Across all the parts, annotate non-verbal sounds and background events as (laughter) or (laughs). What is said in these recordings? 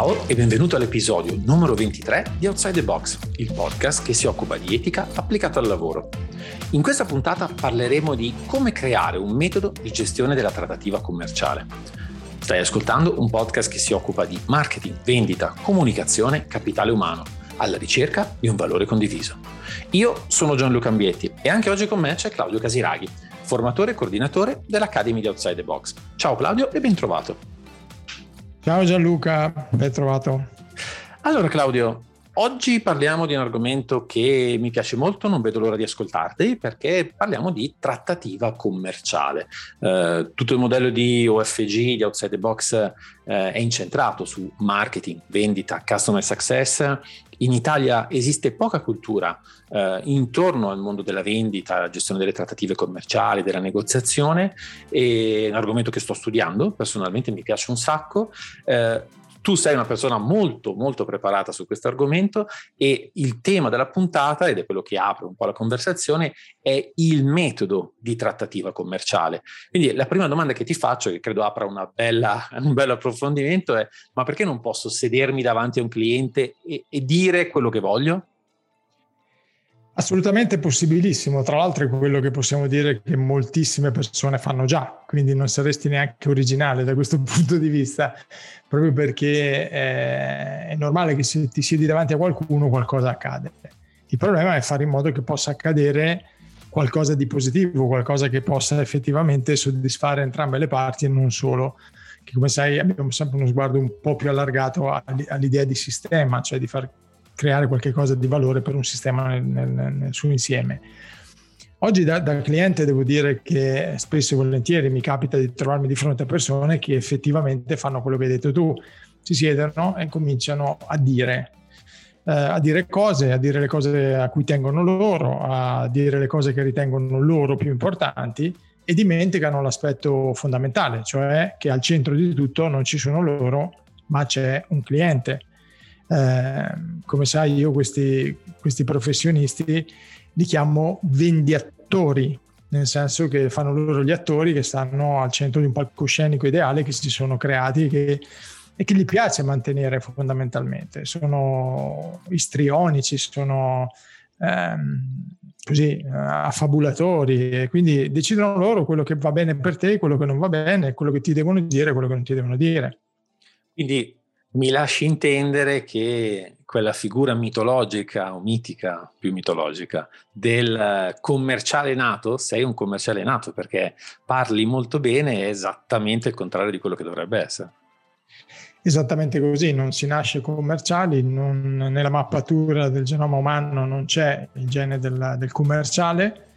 Ciao e benvenuto all'episodio numero 23 di Outside the Box, il podcast che si occupa di etica applicata al lavoro. In questa puntata parleremo di come creare un metodo di gestione della trattativa commerciale. Stai ascoltando un podcast che si occupa di marketing, vendita, comunicazione, capitale umano, alla ricerca di un valore condiviso. Io sono Gianluca Ambietti e anche oggi con me c'è Claudio Casiraghi, formatore e coordinatore dell'Academy di Outside the Box. Ciao Claudio e ben trovato. Ciao Gianluca, ben trovato. Allora Claudio, oggi parliamo di un argomento che mi piace molto, non vedo l'ora di ascoltarti perché parliamo di trattativa commerciale. Eh, tutto il modello di OFG, di Outside the Box, eh, è incentrato su marketing, vendita, customer success. In Italia esiste poca cultura eh, intorno al mondo della vendita, gestione delle trattative commerciali, della negoziazione. È un argomento che sto studiando, personalmente mi piace un sacco. Tu sei una persona molto, molto preparata su questo argomento e il tema della puntata, ed è quello che apre un po' la conversazione, è il metodo di trattativa commerciale. Quindi la prima domanda che ti faccio, che credo apra bella, un bello approfondimento, è ma perché non posso sedermi davanti a un cliente e, e dire quello che voglio? Assolutamente possibilissimo, tra l'altro è quello che possiamo dire che moltissime persone fanno già, quindi non saresti neanche originale da questo (laughs) punto di vista, proprio perché eh, è normale che se ti siedi davanti a qualcuno qualcosa accade. Il problema è fare in modo che possa accadere qualcosa di positivo, qualcosa che possa effettivamente soddisfare entrambe le parti e non solo che come sai abbiamo sempre uno sguardo un po' più allargato all'idea di sistema, cioè di far creare qualcosa di valore per un sistema nel, nel, nel suo insieme. Oggi da, da, cliente devo dire che spesso e volentieri mi capita di trovarmi di fronte a persone che effettivamente fanno quello che hai detto tu, si siedono e cominciano a dire, eh, a dire cose, a dire le cose a cui tengono loro, a dire le cose che ritengono loro più importanti e dimenticano l'aspetto fondamentale, cioè che al centro di tutto non ci sono loro, ma c'è un cliente eh, come sai io questi, questi professionisti li chiamo vendiattori, nel senso che fanno loro gli attori che stanno al centro di un palcoscenico ideale che si sono creati che, e che gli piace mantenere fondamentalmente. Sono istrionici, sono ehm, così affabulatori e quindi decidono loro quello che va bene per te, quello che non va bene, quello che ti devono dire, quello che non ti devono dire. Quindi mi lasci intendere che quella figura mitologica o mitica, più mitologica, del commerciale nato, sei un commerciale nato perché parli molto bene, è esattamente il contrario di quello che dovrebbe essere. Esattamente così, non si nasce commerciali, non, nella mappatura del genoma umano non c'è il gene del, del commerciale,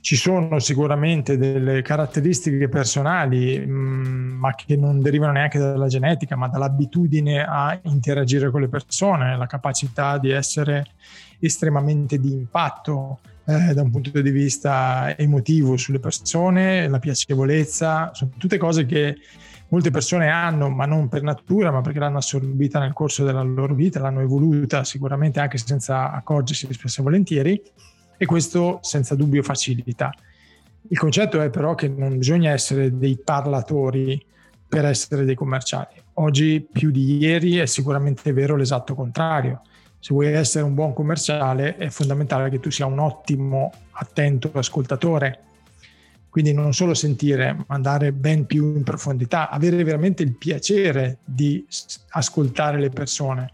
ci sono sicuramente delle caratteristiche personali, mm, ma che non derivano neanche dalla genetica, ma dall'abitudine a interagire con le persone, la capacità di essere estremamente di impatto eh, da un punto di vista emotivo sulle persone, la piacevolezza, sono tutte cose che molte persone hanno, ma non per natura, ma perché l'hanno assorbita nel corso della loro vita, l'hanno evoluta sicuramente anche senza accorgersi spesso e volentieri e questo senza dubbio facilita. Il concetto è però che non bisogna essere dei parlatori per essere dei commerciali. Oggi più di ieri è sicuramente vero l'esatto contrario. Se vuoi essere un buon commerciale è fondamentale che tu sia un ottimo, attento ascoltatore. Quindi non solo sentire, ma andare ben più in profondità, avere veramente il piacere di ascoltare le persone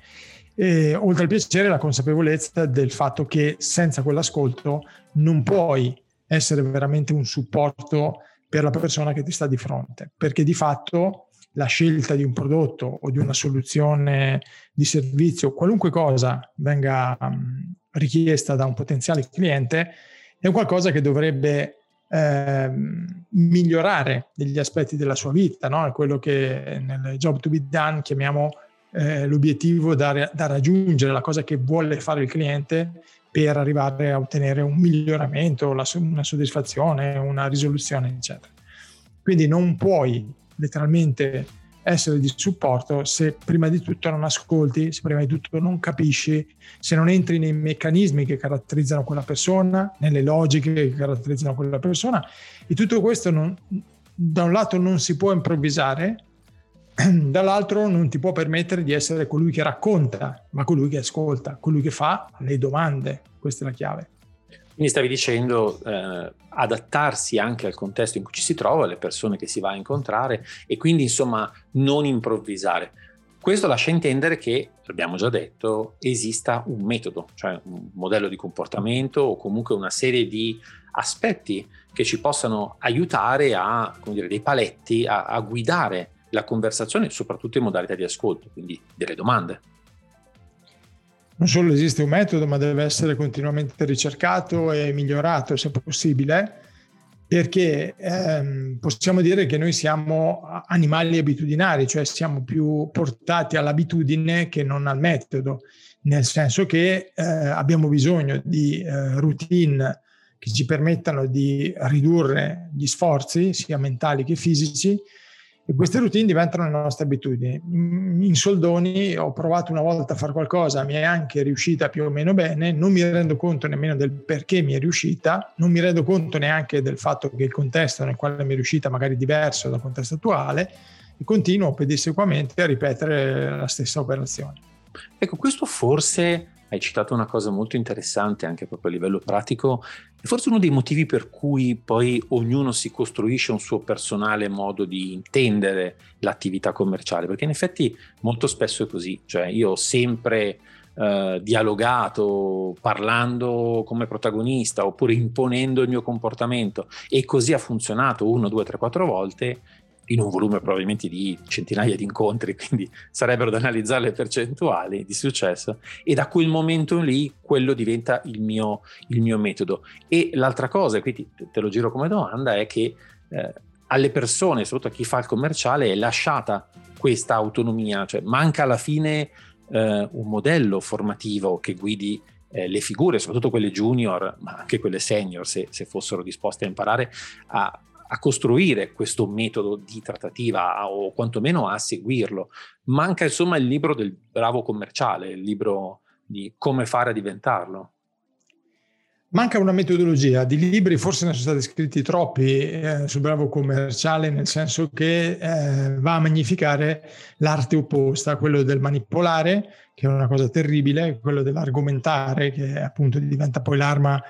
e, oltre al piacere la consapevolezza del fatto che senza quell'ascolto non puoi essere veramente un supporto per la persona che ti sta di fronte, perché di fatto la scelta di un prodotto o di una soluzione di servizio, qualunque cosa venga um, richiesta da un potenziale cliente, è qualcosa che dovrebbe eh, migliorare degli aspetti della sua vita, no? quello che nel job to be done chiamiamo eh, l'obiettivo da, da, raggiungere, la cosa che vuole fare il cliente per arrivare a ottenere un miglioramento, una soddisfazione, una risoluzione, eccetera. Quindi non puoi letteralmente essere di supporto se prima di tutto non ascolti, se prima di tutto non capisci, se non entri nei meccanismi che caratterizzano quella persona, nelle logiche che caratterizzano quella persona. E tutto questo non, da un lato non si può improvvisare, (clears throat) dall'altro non ti può permettere di essere colui che racconta, ma colui che ascolta, colui che fa le domande. Questa è la chiave. Quindi stavi dicendo eh, adattarsi anche al contesto in cui ci si trova, alle persone che si va a incontrare e quindi insomma non improvvisare. Questo lascia intendere che, abbiamo già detto, esista un metodo, cioè un modello di comportamento o comunque una serie di aspetti che ci possano aiutare a, come dire, dei paletti a, a guidare la conversazione, soprattutto in modalità di ascolto, quindi delle domande. Non solo esiste un metodo, ma deve essere continuamente ricercato e migliorato se possibile, perché ehm, possiamo dire che noi siamo animali abitudinari, cioè siamo più portati all'abitudine che non al metodo, nel senso che eh, abbiamo bisogno di eh, routine che ci permettano di ridurre gli sforzi, sia mentali che fisici, e queste routine diventano le nostre abitudini. In soldoni ho provato una volta a fare qualcosa, mi è anche riuscita più o meno bene, non mi rendo conto nemmeno del perché mi è riuscita, non mi rendo conto neanche del fatto che il contesto nel quale mi è riuscita magari è diverso dal contesto attuale e continuo pedissequamente a ripetere la stessa operazione. Ecco, questo forse hai citato una cosa molto interessante anche proprio a livello pratico, forse uno dei motivi per cui poi ognuno si costruisce un suo personale modo di intendere l'attività commerciale, perché in effetti molto spesso è così, cioè io ho sempre eh, dialogato, parlando come protagonista oppure imponendo il mio comportamento e così ha funzionato uno, due, tre, quattro volte in un volume probabilmente di centinaia di incontri, (laughs) quindi sarebbero da analizzare le percentuali di successo e da quel momento lì quello diventa il mio, il mio metodo. E l'altra cosa, e quindi te lo giro come domanda, è che eh, alle persone, soprattutto a chi fa il commerciale, è lasciata questa autonomia, cioè manca alla fine eh, un modello formativo che guidi eh, le figure, soprattutto quelle junior, ma anche quelle senior, se, se fossero disposte a imparare a, a costruire questo metodo di trattativa o quantomeno a seguirlo. Manca insomma il libro del bravo commerciale, il libro di come fare a diventarlo. Manca una metodologia, di libri forse ne sono stati scritti troppi eh, sul bravo commerciale, nel senso che eh, va a magnificare l'arte opposta, quello del manipolare, che è una cosa terribile, quello dell'argomentare, che appunto diventa poi l'arma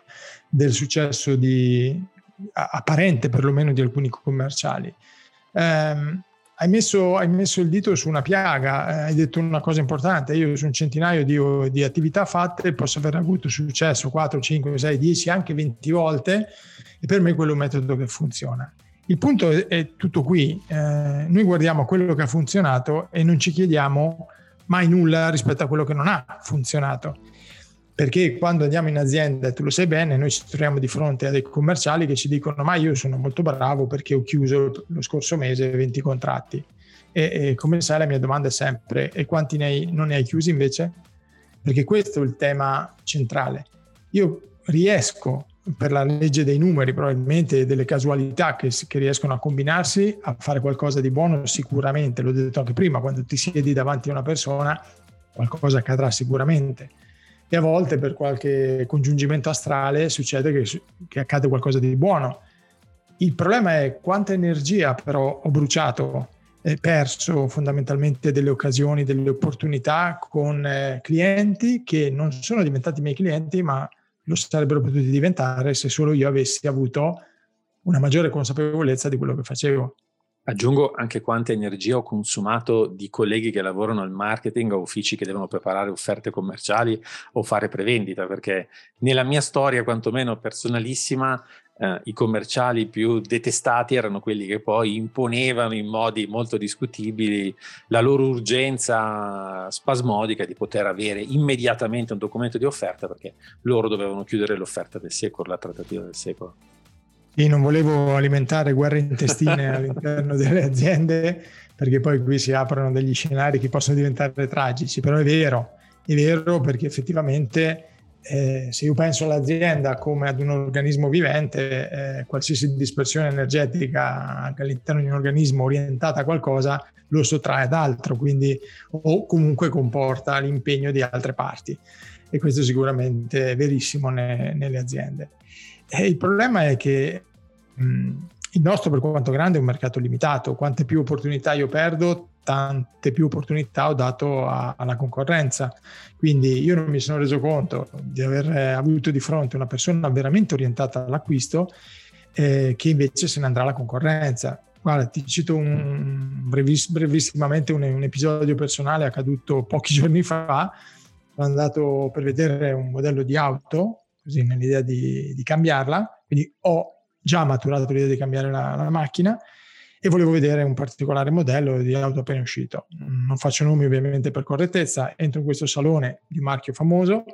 del successo di, apparente perlomeno di alcuni commerciali. Eh, hai, messo, hai, messo, il dito su una piaga, eh, hai detto una cosa importante, io su un centinaio di, di, attività fatte posso aver avuto successo 4, 5, 6, 10, anche 20 volte e per me quello è un metodo che funziona. Il punto è, è tutto qui, eh, noi guardiamo quello che ha funzionato e non ci chiediamo mai nulla rispetto a quello che non ha funzionato perché quando andiamo in azienda, tu lo sai bene, noi ci troviamo di fronte a dei commerciali che ci dicono ma io sono molto bravo perché ho chiuso lo scorso mese 20 contratti. E, e come sai la mia domanda è sempre e quanti ne hai, non ne hai chiusi invece? Perché questo è il tema centrale. Io riesco per la legge dei numeri, probabilmente delle casualità che, che, riescono a combinarsi, a fare qualcosa di buono sicuramente, l'ho detto anche prima, quando ti siedi davanti a una persona qualcosa accadrà sicuramente e a volte per qualche congiungimento astrale succede che, che accade qualcosa di buono. Il problema è quanta energia però ho bruciato e perso fondamentalmente delle occasioni, delle opportunità con eh, clienti che non sono diventati miei clienti, ma lo sarebbero potuti diventare se solo io avessi avuto una maggiore consapevolezza di quello che facevo. Aggiungo anche quanta energia ho consumato di colleghi che lavorano al marketing o uffici che devono preparare offerte commerciali o fare prevendita, perché nella mia storia, quantomeno personalissima, eh, i commerciali più detestati erano quelli che poi imponevano in modi molto discutibili la loro urgenza spasmodica di poter avere immediatamente un documento di offerta perché loro dovevano chiudere l'offerta del secolo, la trattativa del secolo. Io non volevo alimentare guerre intestine (laughs) all'interno delle aziende perché poi qui si aprono degli scenari che possono diventare tragici, però è vero, è vero perché effettivamente eh, se io penso all'azienda come ad un organismo vivente, eh, qualsiasi dispersione energetica anche all'interno di un organismo orientata a qualcosa lo sottrae ad altro, quindi o comunque comporta l'impegno di altre parti. E questo sicuramente è verissimo ne, nelle aziende. E il problema è che mh, il nostro, per quanto grande, è un mercato limitato. Quante più opportunità io perdo, tante più opportunità ho dato a, alla concorrenza. Quindi io non mi sono reso conto di aver avuto di fronte una persona veramente orientata all'acquisto eh, che invece se ne andrà alla concorrenza. Guarda, ti cito un, breviss- brevissimamente un, un, episodio personale accaduto pochi (laughs) giorni fa. Sono andato per vedere un modello di auto, così nell'idea di, di cambiarla, quindi ho già maturato l'idea di cambiare la, la, macchina e volevo vedere un particolare modello di auto appena uscito. Non faccio nomi ovviamente per correttezza, entro in questo salone di un marchio famoso,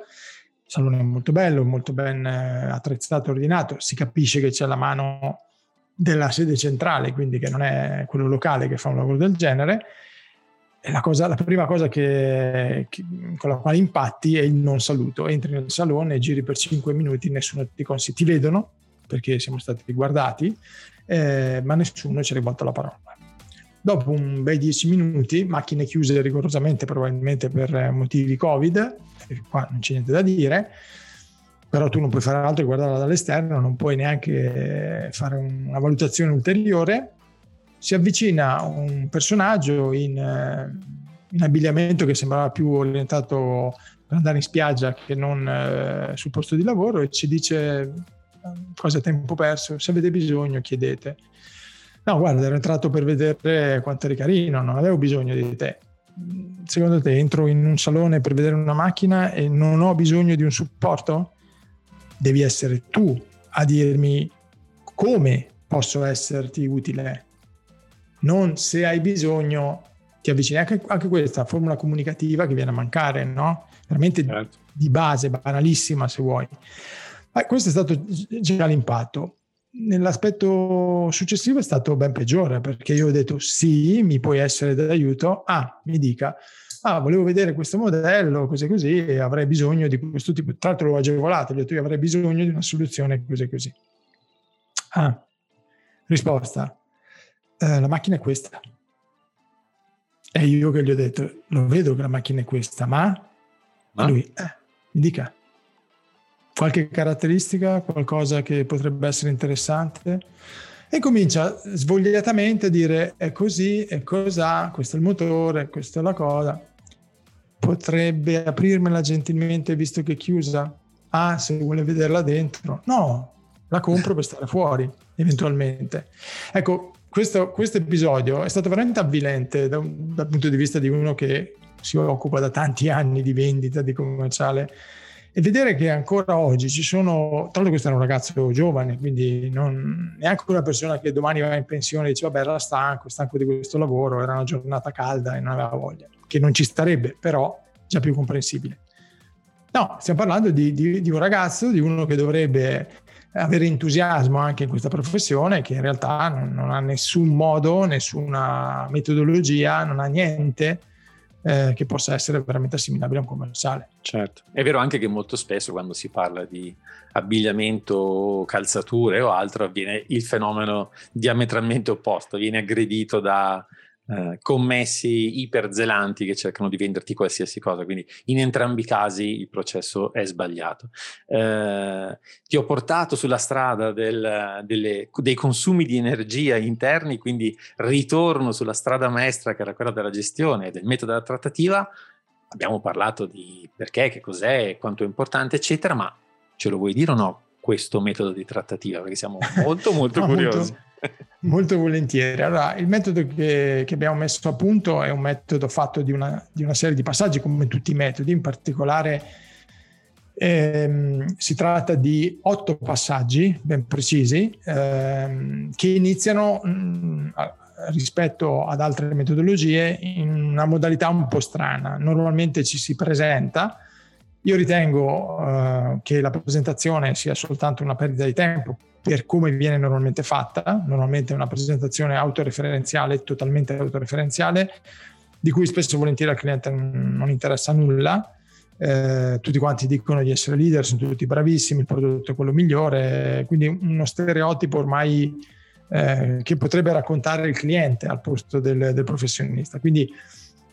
salone molto bello, molto ben eh, attrezzato ordinato, si capisce che c'è la mano della sede centrale, quindi che non è quello locale che fa un lavoro del genere. La, cosa, la prima cosa che, che, con la quale impatti è il non saluto. Entri nel salone, giri per 5 minuti, nessuno ti consiglia, ti vedono, perché siamo stati guardati, eh, ma nessuno ci ha rivolto la parola. Dopo un bei dieci minuti, macchine chiuse rigorosamente, probabilmente per motivi Covid, qua non c'è niente da dire, però tu non puoi fare altro che guardarla dall'esterno, non puoi neanche fare una valutazione ulteriore. Si avvicina un personaggio in, in abbigliamento che sembrava più orientato per andare in spiaggia che non eh, sul posto di lavoro e ci dice cosa tempo perso, se avete bisogno chiedete. No, guarda, ero entrato per vedere quanto eri carino, non avevo bisogno di te. Secondo te entro in un salone per vedere una macchina e non ho bisogno di un supporto? Devi essere tu a dirmi come posso esserti utile. Non se hai bisogno ti avvicini. Anche, anche questa formula comunicativa che viene a mancare, no? Veramente certo. di base, banalissima se vuoi. Ma questo è stato già l'impatto. Nell'aspetto successivo è stato ben peggiore perché io ho detto sì, mi puoi essere d'aiuto. Ah, mi dica, ah, volevo vedere questo modello, così così, e avrei bisogno di questo tipo. Tra l'altro l'ho agevolato, gli ho detto io avrei bisogno di una soluzione così così. Ah, risposta, eh, la macchina è questa. E io che gli ho detto, lo vedo che la macchina è questa, ma... ma? Lui, eh, mi dica qualche caratteristica, qualcosa che potrebbe essere interessante e comincia svogliatamente a dire è così, è cos'ha, questo è il motore, questa è la cosa. Potrebbe aprirmela gentilmente visto che è chiusa? Ah, se vuole vederla dentro. No, la compro per stare fuori, eventualmente. Ecco, questo, questo episodio è stato veramente avvilente da, dal punto di vista di uno che si occupa da tanti anni di vendita, di commerciale e vedere che ancora oggi ci sono, tra l'altro questo era un ragazzo giovane, quindi non, neanche una persona che domani va in pensione e dice vabbè era stanco, stanco di questo lavoro, era una giornata calda e non aveva voglia, che non ci starebbe, però già più comprensibile. No, stiamo parlando di, di, di un ragazzo, di uno che dovrebbe avere entusiasmo anche in questa professione, che in realtà non, non ha nessun modo, nessuna metodologia, non ha niente eh, che possa essere veramente assimilabile a un commerciale. Certo, è vero anche che molto spesso quando si parla di abbigliamento, calzature o altro avviene il fenomeno diametralmente opposto, viene aggredito da eh, commessi iperzelanti che cercano di venderti qualsiasi cosa, quindi in entrambi i casi il processo è sbagliato. Eh, ti ho portato sulla strada del, delle, dei consumi di energia interni, quindi ritorno sulla strada maestra che era quella della gestione e del metodo della trattativa. Abbiamo parlato di perché, che cos'è, quanto è importante, eccetera, ma ce lo vuoi dire o no questo metodo di trattativa? Perché siamo molto, molto (laughs) curiosi. Molto volentieri. Allora, il metodo che, che, abbiamo messo a punto è un metodo fatto di una, di una serie di passaggi, come tutti i metodi, in particolare ehm, si tratta di otto passaggi ben precisi ehm, che iniziano mh, mm, rispetto ad altre metodologie in una modalità un po' strana. Normalmente ci si presenta, io ritengo uh, che la presentazione sia soltanto una perdita di tempo per come viene normalmente fatta, normalmente è una presentazione autoreferenziale, totalmente autoreferenziale, di cui spesso e volentieri al cliente non interessa nulla. Eh, tutti quanti dicono di essere leader, sono tutti bravissimi, il prodotto è quello migliore, quindi uno stereotipo ormai eh, che potrebbe raccontare il cliente al posto del, del professionista. Quindi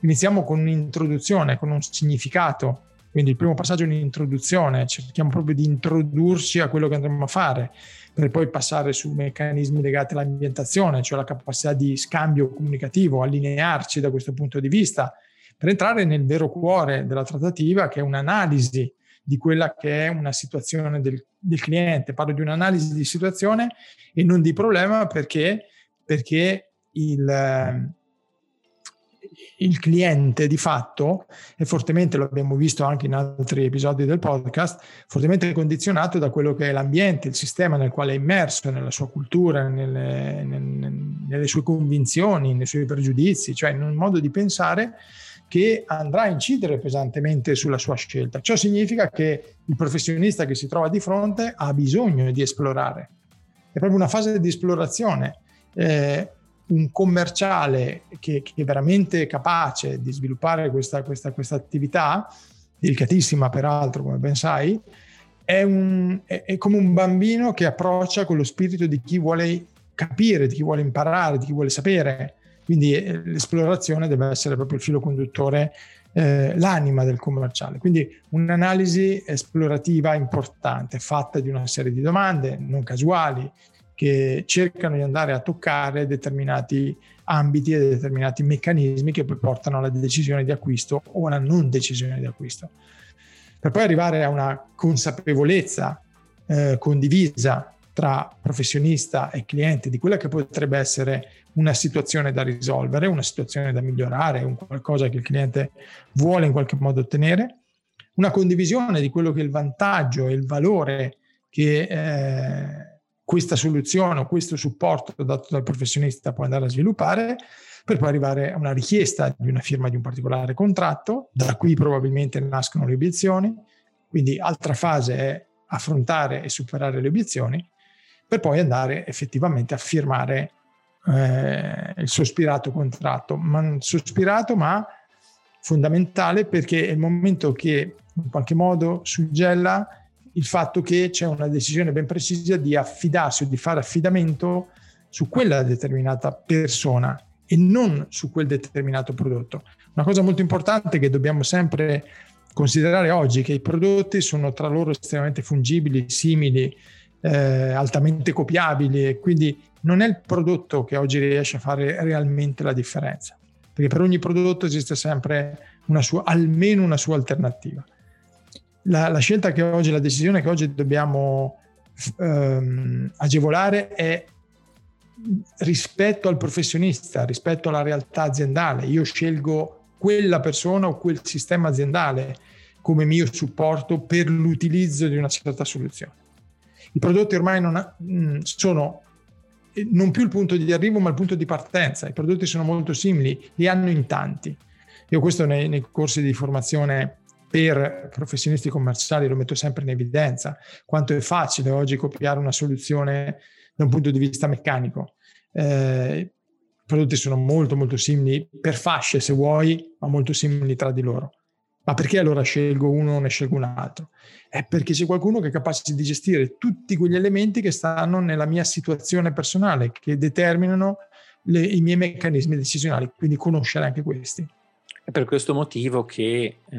iniziamo con un'introduzione, con un significato Quindi il primo passaggio è un'introduzione, cerchiamo proprio di introdurci a quello che andremo a fare, per poi passare su meccanismi legati all'ambientazione, cioè la capacità di scambio comunicativo, allinearci da questo punto di vista, per entrare nel vero cuore della trattativa, che è un'analisi di quella che è una situazione del, del cliente. Parlo di un'analisi di situazione e non di problema perché, perché il il cliente di fatto è fortemente, lo abbiamo visto anche in altri episodi del podcast, fortemente condizionato da quello che è l'ambiente, il sistema nel quale è immerso, nella sua cultura, nelle, nelle, sue convinzioni, nei suoi pregiudizi, cioè in un modo di pensare che andrà a incidere pesantemente sulla sua scelta. Ciò significa che il professionista che si trova di fronte ha bisogno di esplorare. È proprio una fase di esplorazione. Eh, un commerciale che, che, è veramente capace di sviluppare questa, questa, questa attività, delicatissima peraltro, come ben sai, è, un, è, è, come un bambino che approccia con lo spirito di chi vuole capire, di chi vuole imparare, di chi vuole sapere. Quindi eh, l'esplorazione deve essere proprio il filo conduttore, eh, l'anima del commerciale. Quindi un'analisi esplorativa importante, fatta di una serie di domande non casuali, che cercano di andare a toccare determinati ambiti e determinati meccanismi che poi portano alla decisione di acquisto o alla non decisione di acquisto. Per poi arrivare a una consapevolezza eh, condivisa tra professionista e cliente di quella che potrebbe essere una situazione da risolvere, una situazione da migliorare, un qualcosa che il cliente vuole in qualche modo ottenere, una condivisione di quello che è il vantaggio e il valore che eh, questa soluzione o questo supporto dato dal professionista può andare a sviluppare per poi arrivare a una richiesta di una firma di un particolare contratto, da qui probabilmente nascono le obiezioni, quindi altra fase è affrontare e superare le obiezioni per poi andare effettivamente a firmare eh, il sospirato contratto, ma sospirato ma fondamentale perché è il momento che in qualche modo suggella il fatto che c'è una decisione ben precisa di affidarsi o di fare affidamento su quella determinata persona e non su quel determinato prodotto. Una cosa molto importante che dobbiamo sempre considerare oggi è che i prodotti sono tra loro estremamente fungibili, simili, eh, altamente copiabili e quindi non è il prodotto che oggi riesce a fare realmente la differenza, perché per ogni prodotto esiste sempre una sua, almeno una sua alternativa la, la, scelta che oggi, la decisione che oggi dobbiamo ehm, agevolare è rispetto al professionista, rispetto alla realtà aziendale. Io scelgo quella persona o quel sistema aziendale come mio supporto per l'utilizzo di una certa soluzione. I prodotti ormai non ha, mm, sono eh, non più il punto di arrivo, ma il punto di partenza. I prodotti sono molto simili, li hanno in tanti. Io questo nei, nei corsi di formazione per professionisti commerciali lo metto sempre in evidenza, quanto è facile oggi copiare una soluzione da un punto di vista meccanico. Eh, I prodotti sono molto molto simili per fasce se vuoi, ma molto simili tra di loro. Ma perché allora scelgo uno o ne scelgo un altro? È perché c'è qualcuno che è capace di gestire tutti quegli elementi che stanno nella mia situazione personale, che determinano le, i miei meccanismi decisionali, quindi conoscere anche questi. È per questo motivo che eh,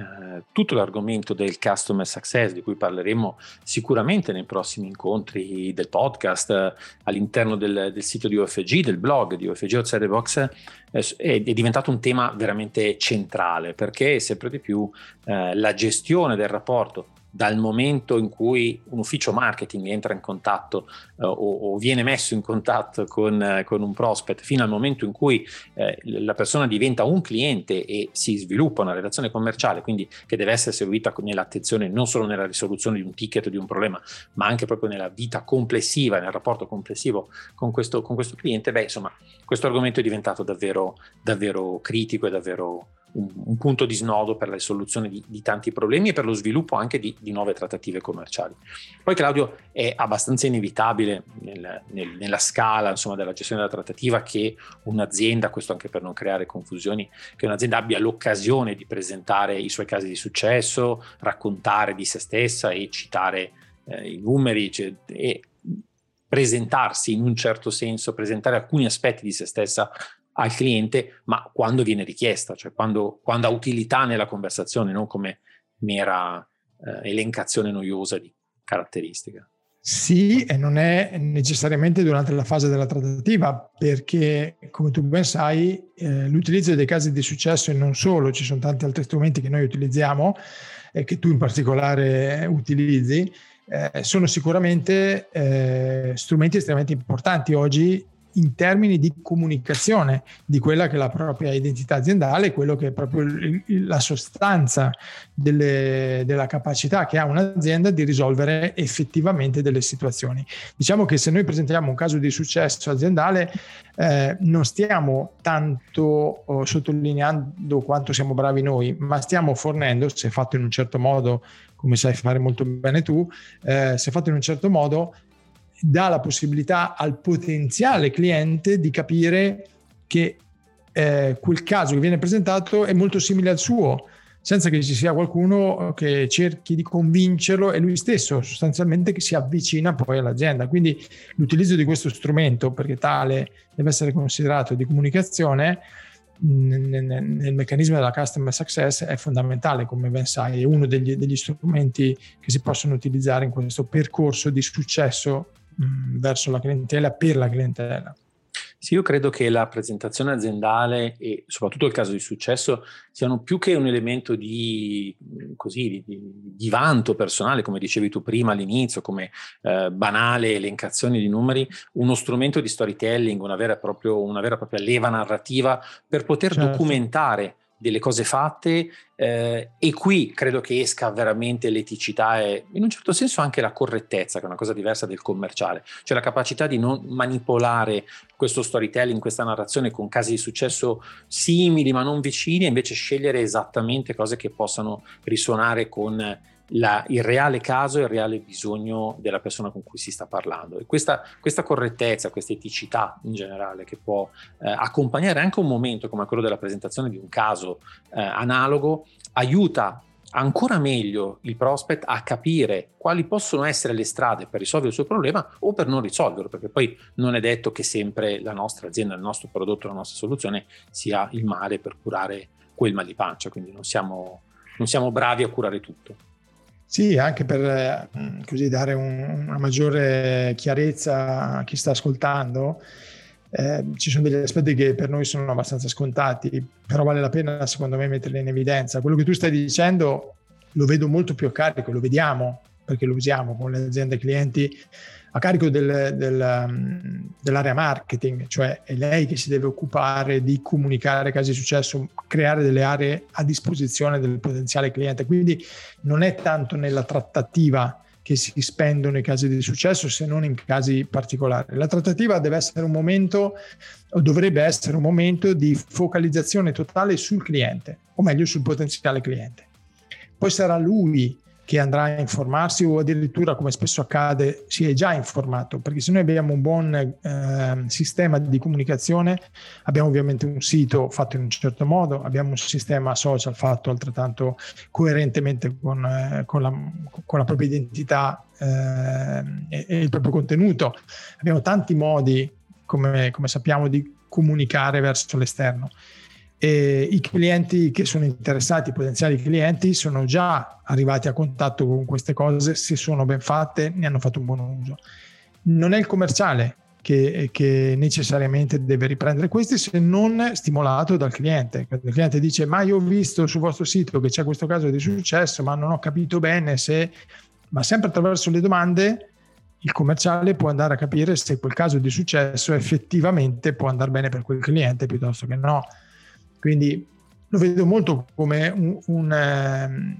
tutto l'argomento del customer success, di cui parleremo sicuramente nei prossimi incontri del podcast, eh, all'interno del, del, sito di UFG, del blog di UFG Outside the Box, eh, è, è, diventato un tema veramente centrale perché sempre di più eh, la gestione del rapporto dal momento in cui un ufficio marketing entra in contatto eh, o, o, viene messo in contatto con, eh, con, un prospect fino al momento in cui eh, la persona diventa un cliente e si sviluppa una relazione commerciale, quindi che deve essere seguita nell'attenzione non solo nella risoluzione di un ticket o di un problema, ma anche proprio nella vita complessiva, nel rapporto complessivo con questo, con questo cliente, beh insomma questo argomento è diventato davvero, davvero critico e davvero un, un, punto di snodo per la soluzione di, di, tanti problemi e per lo sviluppo anche di, di, nuove trattative commerciali. Poi Claudio è abbastanza inevitabile nel, nel, nella scala insomma, della gestione della trattativa che un'azienda, questo anche per non creare confusioni, che un'azienda abbia l'occasione di presentare i suoi casi di successo, raccontare di se stessa e citare eh, i numeri cioè, e presentarsi in un certo senso, presentare alcuni aspetti di se stessa al cliente, ma quando viene richiesta, cioè quando, quando ha utilità nella conversazione, non come mera eh, elencazione noiosa di caratteristiche. Sì, e non è necessariamente durante la fase della trattativa, perché come tu ben sai, eh, l'utilizzo dei casi di successo e non solo, ci sono tanti altri strumenti che noi utilizziamo e che tu in particolare utilizzi, eh, sono sicuramente eh, strumenti estremamente importanti oggi in termini di comunicazione di quella che è la propria identità aziendale, quello che è proprio la sostanza delle, della capacità che ha un'azienda di risolvere effettivamente delle situazioni. Diciamo che se noi presentiamo un caso di successo aziendale, eh, non stiamo tanto oh, sottolineando quanto siamo bravi noi, ma stiamo fornendo, se fatto in un certo modo, come sai fare molto bene tu, eh, se fatto in un certo modo, dà la possibilità al potenziale cliente di capire che eh, quel caso che viene presentato è molto simile al suo, senza che ci sia qualcuno che cerchi di convincerlo, è lui stesso sostanzialmente che si avvicina poi all'azienda. Quindi l'utilizzo di questo strumento, perché tale deve essere considerato di comunicazione, nel, meccanismo della customer success è fondamentale, come ben sai, è uno degli, degli strumenti che si possono utilizzare in questo percorso di successo mh, verso la clientela, per la clientela. Sì, io credo che la presentazione aziendale e soprattutto il caso di successo siano più che un elemento di, così, di, di vanto personale, come dicevi tu prima all'inizio, come eh, banale elencazione di numeri, uno strumento di storytelling, una vera, proprio, una vera e propria leva narrativa per poter certo. documentare delle cose fatte eh, e qui credo che esca veramente l'eticità e in un certo senso anche la correttezza, che è una cosa diversa del commerciale, cioè la capacità di non manipolare questo storytelling, questa narrazione con casi di successo simili ma non vicini e invece scegliere esattamente cose che possano risuonare con la, il reale caso e il reale bisogno della persona con cui si sta parlando. E questa, questa correttezza, questa eticità in generale che può eh, accompagnare anche un momento come quello della presentazione di un caso eh, analogo, aiuta ancora meglio il prospect a capire quali possono essere le strade per risolvere il suo problema o per non risolverlo, perché poi non è detto che sempre la nostra azienda, il nostro prodotto, la nostra soluzione sia il male per curare quel mal di pancia, quindi non siamo, non siamo bravi a curare tutto. Sì, anche per mm, così dare un, una maggiore chiarezza a chi sta ascoltando, eh, ci sono degli aspetti che per noi sono abbastanza scontati, però vale la pena secondo me metterli in evidenza. Quello che tu stai dicendo lo vedo molto più a carico, lo vediamo perché lo usiamo con le aziende clienti a carico del, del, um, dell'area marketing, cioè è lei che si deve occupare di comunicare casi di successo, creare delle aree a disposizione del potenziale cliente. Quindi non è tanto nella trattativa che si spendono i casi di successo se non in casi particolari. La trattativa deve essere un momento o dovrebbe essere un momento di focalizzazione totale sul cliente, o meglio sul potenziale cliente. Poi sarà lui che andrà a informarsi o addirittura, come spesso accade, si è già informato, perché se noi abbiamo un buon eh, sistema di comunicazione, abbiamo ovviamente un sito fatto in un certo modo, abbiamo un sistema social fatto altrettanto coerentemente con, eh, con, la, con la, propria identità eh, e, e, il proprio contenuto, abbiamo tanti modi, come, come sappiamo, di comunicare verso l'esterno e i clienti che sono interessati, i potenziali clienti, sono già arrivati a contatto con queste cose, se sono ben fatte, ne hanno fatto un buon uso. Non è il commerciale che, che necessariamente deve riprendere questi se non stimolato dal cliente. Il cliente dice ma io ho visto sul vostro sito che c'è questo caso di successo, ma non ho capito bene se... Ma sempre attraverso le domande il commerciale può andare a capire se quel caso di successo effettivamente può andare bene per quel cliente piuttosto che no. Quindi lo vedo molto come un, un, ehm,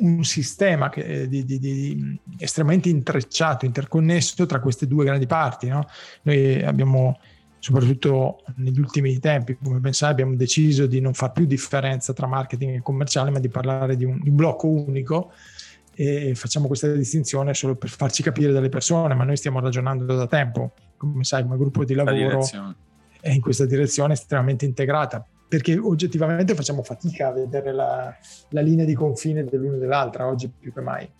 un sistema che, di, di, di, estremamente intrecciato, interconnesso tra queste due grandi parti. No? Noi abbiamo, soprattutto negli ultimi tempi, come pensate, abbiamo deciso di non fare più differenza tra marketing e commerciale, ma di parlare di un, di un blocco unico e facciamo questa distinzione solo per farci capire dalle persone, ma noi stiamo ragionando da tempo, come sai, come gruppo di lavoro è in questa direzione estremamente integrata perché oggettivamente facciamo fatica a vedere la, la linea di confine dell'una e dell'altra oggi più che mai.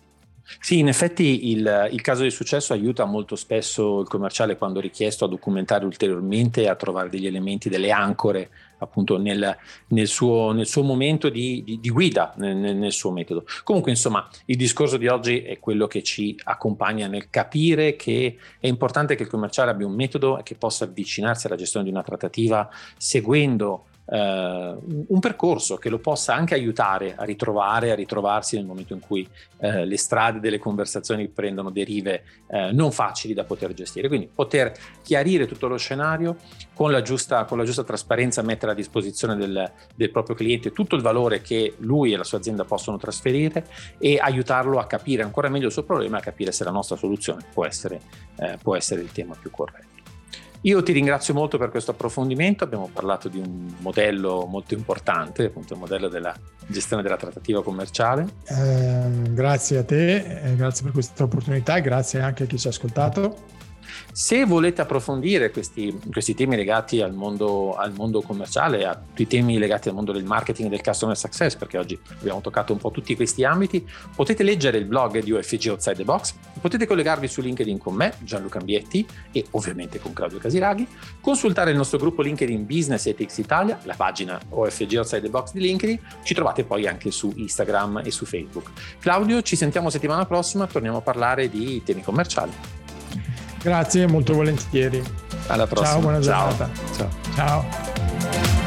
Sì, in effetti il, il, caso di successo aiuta molto spesso il commerciale quando richiesto a documentare ulteriormente a trovare degli elementi, delle ancore appunto nel, nel, suo, nel suo, momento di, di, di guida, nel, nel, suo metodo. Comunque, insomma, il discorso di oggi è quello che ci accompagna nel capire che è importante che il commerciale abbia un metodo e che possa avvicinarsi alla gestione di una trattativa seguendo un percorso che lo possa anche aiutare a ritrovare, a ritrovarsi nel momento in cui eh, le strade delle conversazioni prendono derive eh, non facili da poter gestire. Quindi poter chiarire tutto lo scenario con la giusta, con la giusta trasparenza, mettere a disposizione del, del proprio cliente tutto il valore che lui e la sua azienda possono trasferire e aiutarlo a capire ancora meglio il suo problema e a capire se la nostra soluzione può essere, eh, può essere il tema più corretto. Io ti ringrazio molto per questo approfondimento, abbiamo parlato di un modello molto importante, appunto il modello della gestione della trattativa commerciale. Eh, grazie a te, eh, grazie per questa opportunità e grazie anche a chi ci ha ascoltato. Se volete approfondire questi, questi temi legati al mondo, al mondo, commerciale, a tutti i temi legati al mondo del marketing e del customer success, perché oggi abbiamo toccato un po' tutti questi ambiti, potete leggere il blog di OFG Outside the Box, potete collegarvi su LinkedIn con me, Gianluca Ambietti, e ovviamente con Claudio Casiraghi, consultare il nostro gruppo LinkedIn Business Ethics Italia, la pagina OFG Outside the Box di LinkedIn, ci trovate poi anche su Instagram e su Facebook. Claudio, ci sentiamo settimana prossima, torniamo a parlare di temi commerciali. Grazie, molto volentieri. Alla prossima. Ciao, buona giornata. Ciao. Ciao.